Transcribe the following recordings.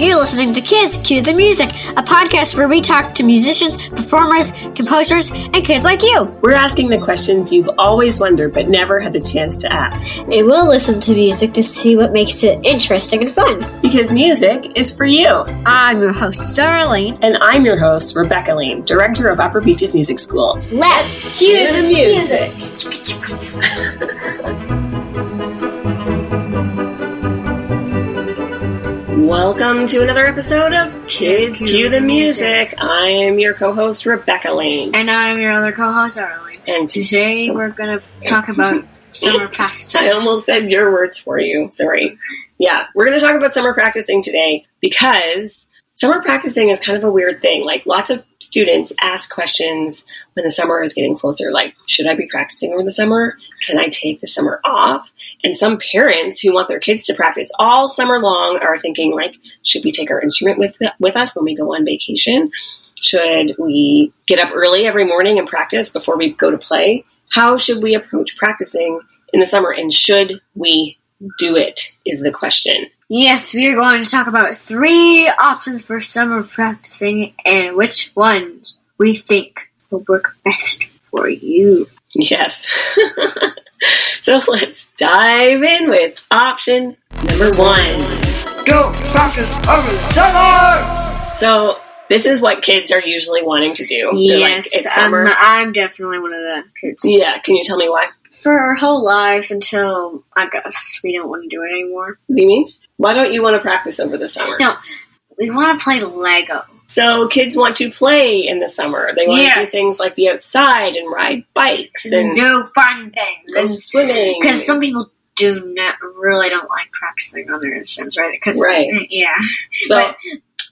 You're listening to Kids Cue the Music, a podcast where we talk to musicians, performers, composers, and kids like you. We're asking the questions you've always wondered but never had the chance to ask. And we'll listen to music to see what makes it interesting and fun. Because music is for you. I'm your host, Darlene. And I'm your host, Rebecca Lane, Director of Upper Beaches Music School. Let's cue the music. Welcome to another episode of Kids Cue the Music. I am your co-host, Rebecca Lane. And I'm your other co-host, Darlene. And Today we're gonna talk about summer practicing. I almost said your words for you. Sorry. Yeah, we're going to talk about summer practicing today because summer practicing is kind of a weird thing. Like lots of students ask questions when the summer is getting closer, like, should I be practicing over the summer? Can I take the summer off? And some parents who want their kids to practice all summer long are thinking like, should we take our instrument with with us when we go on vacation? Should we get up early every morning and practice before we go to play? How should we approach practicing in the summer and should we do it is the question. Yes, we are going to talk about three options for summer practicing and which ones we think will work best for you. Yes. so let's dive in with option number one. Go practice over the summer! So this is what kids are usually wanting to do. They're like, Yes, it's I'm, summer. I'm definitely one of the kids. yeah, can you tell me why? For our whole lives until, I guess, we don't want to do it anymore. What do you mean? Why don't you want to practice over the summer? No, we want to play Lego. So kids want to play in the summer. They want to do things like be outside and ride bikes and do fun things. go And swimming. Because some people do not really don't like practicing on their instruments, right? Because Right. Mm, yeah. so but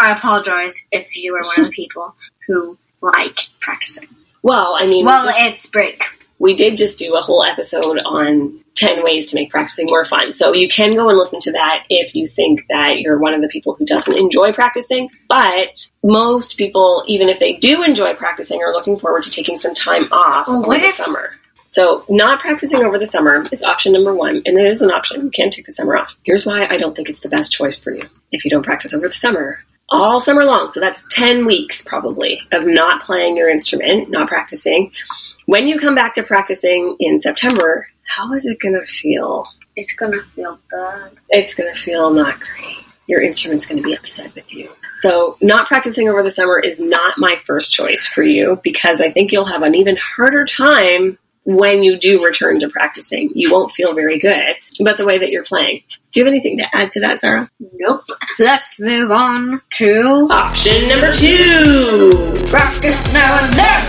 I apologize if you are one of the people who like practicing. well, I mean, Well, just- it's break. We did just do a whole episode on 10 ways to make practicing more fun. So you can go and listen to that if you think that you're one of the people who doesn't enjoy practicing. But most people, even if they do enjoy practicing, are looking forward to taking some time off Well, over the if- summer. So not practicing over the summer is option number one, and it is an option. You can take the summer off. Here's why I don't think it's the best choice for you if you don't practice over the summer. All summer long, so that's 10 weeks probably of not playing your instrument, not practicing. When you come back to practicing in September, how is it going to feel? It's gonna feel bad. It's going to feel not great. Your instrument's going to be upset with you. So, not practicing over the summer is not my first choice for you because I think you'll have an even harder time when you do return to practicing. You won't feel very good about the way that you're playing. Do you have anything to add to that, Sarah? Nope. Let's move on to Option number two. practice now and then.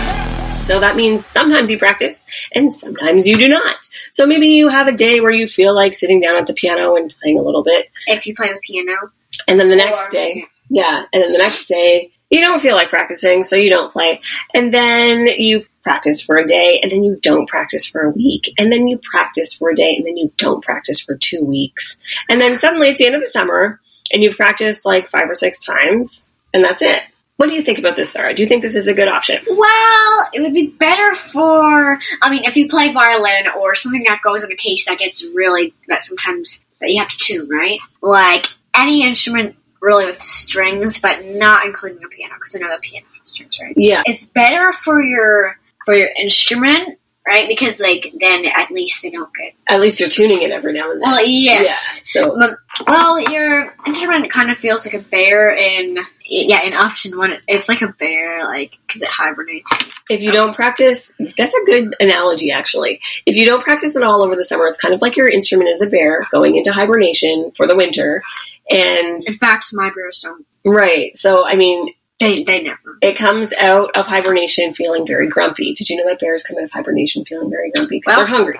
So that means sometimes you practice and sometimes you do not. So maybe you have a day where you feel like sitting down at the piano and playing a little bit, If you play the piano, and then the next day, yeah, and then the next day you don't feel like practicing, so you don't play. And then you practice for a day, and then you don't practice for a week, and then you practice for a day, and then you don't practice for two weeks. And then suddenly it's the end of the summer, and you've practiced like five or six times, and that's it. What do you think about this, Sarah? Do you think this is a good option? Well, it would be better for. I mean, if you play violin or something that goes in a case that gets really that sometimes that you have to tune, right? Like any instrument really with strings, but not including a piano because I know the piano has strings, right? Yeah. It's better for your for your instrument, right? Because like then at least they don't get. At least you're tuning it every now and then. Well, yes. Yeah. So well, your instrument kind of feels like a bear in yeah in option one. It's like a bear, like because it hibernates. if you don't practice, that's a good analogy actually. If you don't practice at all over the summer, it's kind of like your instrument is a bear going into hibernation for the winter. And In fact, my bears don't. right, so I mean, They they never. it comes out of hibernation feeling very grumpy. Did you know that bears come out of hibernation feeling very grumpy because Well- they're hungry?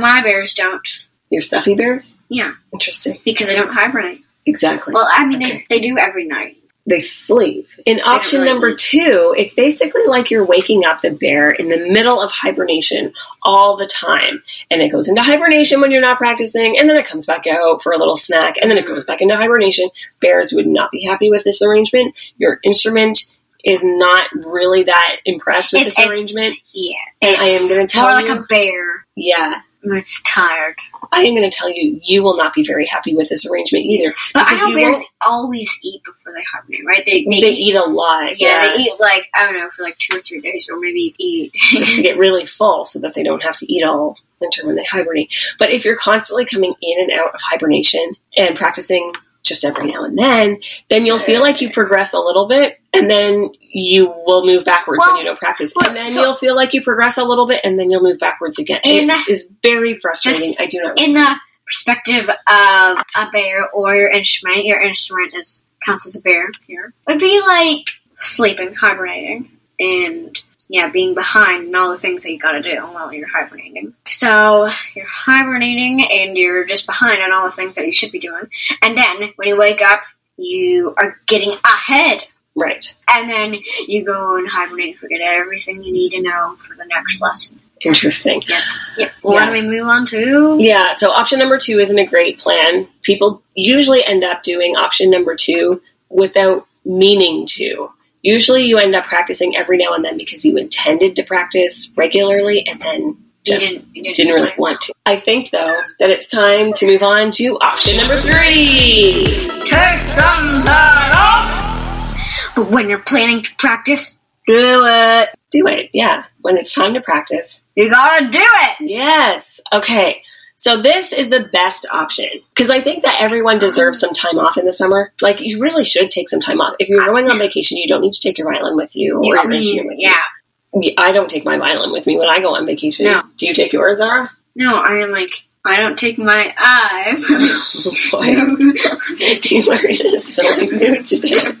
My bears don't. Your stuffy bears? Yeah, Interesting. because they don't hibernate. Exactly. Well, I mean, Okay. they, they do every night. They sleep. In option really number two, it's basically like you're waking up the bear in the middle of hibernation all the time. And it goes into hibernation when you're not practicing, and then it comes back out for a little snack, and then it mm-hmm. goes back into hibernation. Bears would not be happy with this arrangement. Your instrument is not really that impressed with It's- this arrangement. Yeah, And I am going to tell more like you, a bear. yeah, It's tired. I am going to tell you, you will not be very happy with this arrangement either. But I know bears won't- always eat before they hibernate, right? They, They, eat a lot. Yeah, they eat like I don't know for like two or three days, or maybe eat. just to get really full so that they don't have to eat all winter when they hibernate. But if you're constantly coming in and out of hibernation and practicing just every now and then, then you'll feel like you progress a little bit and then you will move backwards Well, when you don't practice. well, And then so- you'll feel like you progress a little bit and then you'll move backwards again. It is very frustrating. just I do not In the perspective of a bear or your instrument, your instrument is counts as a bear here. It would be like sleeping, hibernating, and yeah, being behind and all the things that you gotta do while you're hibernating. So you're hibernating and you're just behind on all the things that you should be doing. And then when you wake up, you are getting ahead. Right. And then you go and hibernate and forget everything you need to know for the next lesson. Interesting. Yep. Well, Yeah. when we move on to Yeah, so option number two isn't a great plan. People usually end up doing option number two without meaning to. Usually you end up practicing every now and then because you intended to practice regularly and then you just didn't, you didn't, didn't really want to. I think though that it's time to move on to option number three. Take some time. But when you're planning to practice, do it. Do it, yeah. When it's time to practice. You gotta do it. Yes. Okay. So this is the best option because I think that everyone deserves some time off in the summer. Like you really should take some time off. If you're going on vacation, you don't need to take your violin with you or You- your instrument with you. yeah. I don't take my violin with me when I go on vacation. No. Do you take yours, Zara? No, I am like, I don't take my eye. Boy, you a silly mood today.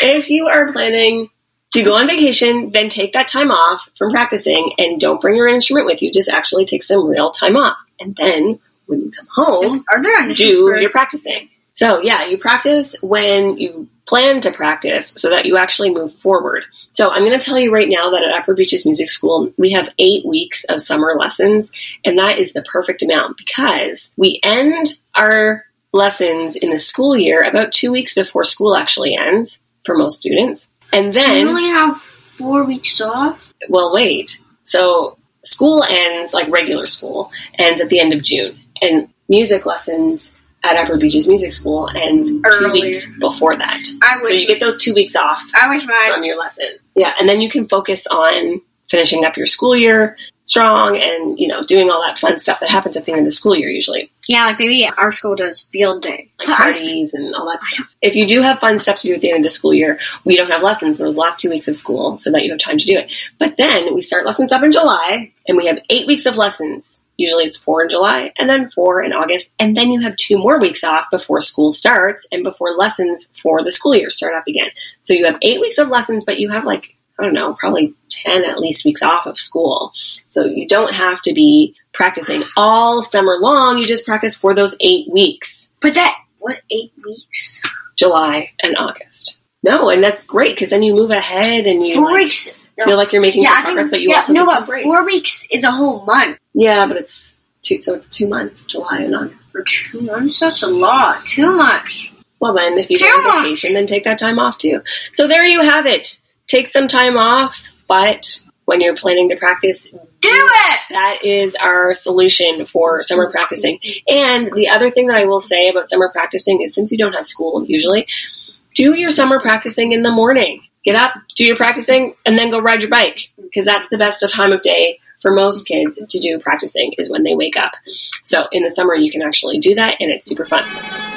If you are planning to go on vacation, then take that time off from practicing and don't bring your instrument with you. Just actually take some real time off. And then when you come home, Are there do for your practicing. So yeah, you practice when you plan to practice so that you actually move forward. So I'm going to tell you right now that at Upper Beaches Music School, we have eight weeks of summer lessons, and that is the perfect amount because we end our lessons in the school year about two weeks before school actually ends for most students. And Do you then only have four weeks off? well, wait. So school ends like regular school ends at the end of June, and music lessons at Upper Beaches Music School ends two weeks before that. I So wish. you get those two weeks off I wish my. from your lesson. Yeah, and then you can focus on finishing up your school year strong and you know doing all that fun stuff that happens at the end of the school year usually yeah, like maybe our school does field day. like parties and all that stuff. If you do have fun stuff to do at the end of the school year, we don't have lessons those last two weeks of school so that you have time to do it. But then we start lessons up in July and we have eight weeks of lessons. Usually it's four in July and then four in August. And then you have two more weeks off before school starts and before lessons for the school year start up again. So you have eight weeks of lessons, but you have like, I don't know, probably 10 at least weeks off of school. So you don't have to be practicing all summer long. You just practice for those eight weeks. But that what eight weeks? July and August. No, and that's great because then you move ahead and you Four like, weeks. No. feel like you're making yeah, some I think. progress, but you yeah, also no, but breaks. four weeks is a whole month. Yeah, but it's two, so it's two months, July and August. For two months, that's a lot. Too much. Well, then if you go on vacation, then take that time off too. So there you have it. Take some time off, but when you're planning to practice, Do it. that is our solution for summer practicing. And the other thing that I will say about summer practicing is since you don't have school usually, do your summer practicing in the morning. Get up, do your practicing, and then go ride your bike because that's the best time of day for most kids to do practicing is when they wake up. So in the summer you can actually do that and it's super fun.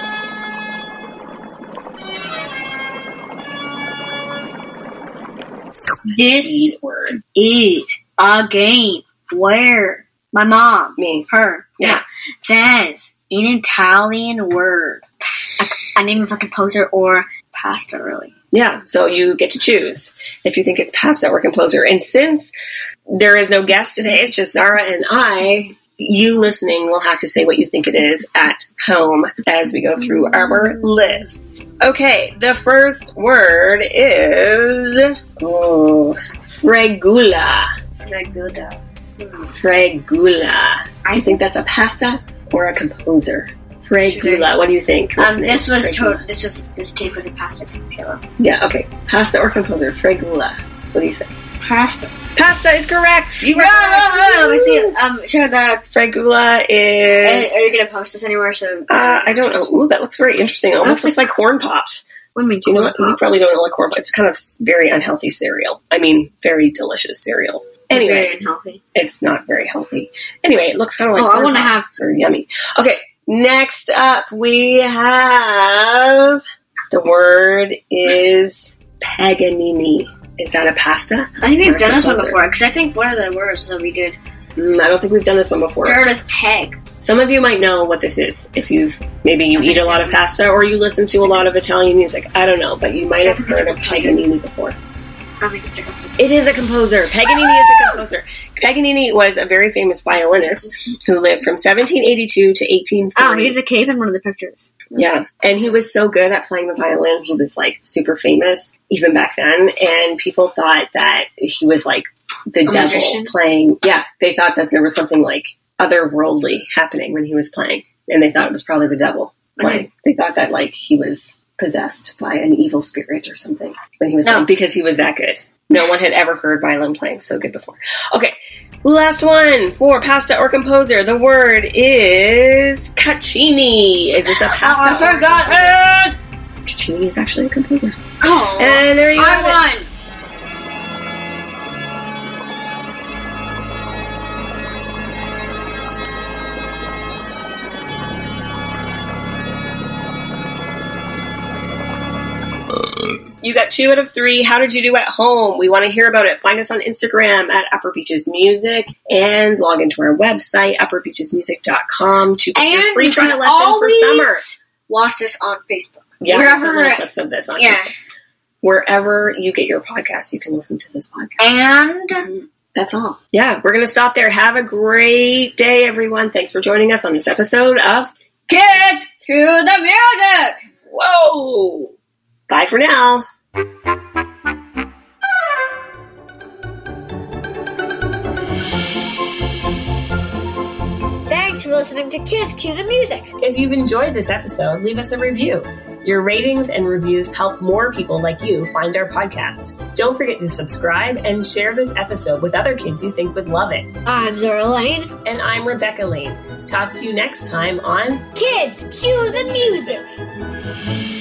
This is a game where my mom, Me. her, Yeah. says an Italian word, a, a name of a composer or pasta, really. Yeah, so you get to choose if you think it's pasta or composer. And since there is no guest today, it's just Zara and I, you listening will have to say what you think it is at home as we go through our lists. Okay, the first word is oh, fregula. Regular. Fregula. I think that's a pasta or a composer. Fregula. What do you think? Um, this was Fregula. to- this was this tape was a pasta. Yeah, okay. Pasta or composer. Fregula. What do you say? Pasta. Pasta is correct. You were No, correct. no, no, let me see. Um, show the. Fragula is. are you gonna post this anywhere? So. Uh, I don't know. Ooh, that looks very interesting. It almost Looks like corn pops. What do you mean? Do you know what? corn You probably don't know what corn pops. It's kind of very unhealthy cereal. I mean, very delicious cereal. Anyway, Very unhealthy. it's not very healthy. Anyway, it looks kind of like Oh, I corn wanna have- They're yummy. Okay, next up we have the word is Paganini. Is that a pasta? I think we've done this one before because I think one of the words that we did Mm, I don't think we've done this one before. started with peg. Some of you might know what this is if you've maybe you eat a lot of pasta or you listen to a lot of Italian music. I don't know, but you might have heard of Paganini before. It's a composer. It is a composer. Paganini is a composer. Paganini was a very famous violinist who lived from 1782 to 1840. Oh, he's a cave in one of the pictures. Yeah, and he was so good at playing the violin. He was like super famous even back then, and people thought that he was like the devil magician? playing. Yeah, they thought that there was something like otherworldly happening when he was playing, and they thought it was probably the devil playing. They thought that like he was possessed by an evil spirit or something when he was No. playing because he was that good. No one had ever heard violin playing so good before. Okay, last one for pasta or composer. The word is Caccini. Is this a Oh, pasta? I forgot? Caccini is actually a composer. Oh, And there you it. I won! You got two out of three. How did you do at home? We want to hear about it. Find us on Instagram at Upper Beaches Music and log into our website, upperbeachesmusic.com to get your free trial lesson for summer. Watch this on Facebook. Yeah, Wherever clips of this on Yeah. Facebook. Wherever you get your podcast, you can listen to this podcast. And That's all. Yeah, we're going to stop there. Have a great day, everyone. Thanks for joining us on this episode of kids, to the music! Whoa! Bye for now. Thanks for listening to Kids Cue the Music. If you've enjoyed this episode, leave us a review. Your ratings and reviews help more people like you find our podcast. Don't forget to subscribe and share this episode with other kids you think would love it. I'm Zora Lane. And I'm Rebecca Lane. Talk to you next time on Kids, cue the music!